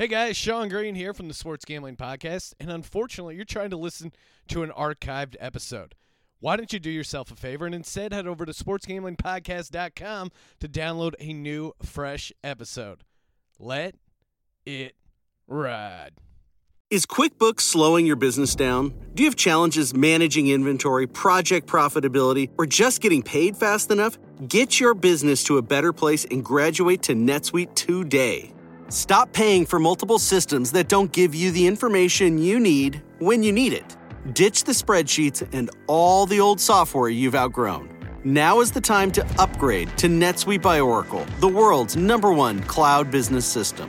Hey guys, Sean Green here from the Sports Gambling Podcast, and unfortunately, you're trying to listen to an archived episode. Why don't you do yourself a favor and instead head over to sportsgamblingpodcast.com to download a new, fresh episode? Let it ride. Is QuickBooks slowing your business down? Do you have challenges managing inventory, project profitability, or just getting paid fast enough? Get your business to a better place and graduate to NetSuite today. Stop paying for multiple systems that don't give you the information you need when you need it. Ditch the spreadsheets and all the old software you've outgrown. Now is the time to upgrade to NetSuite by Oracle, the world's number one cloud business system.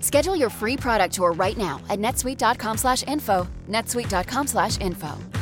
Schedule your free product tour right now at netsuite.com/info. netsuite.com/info.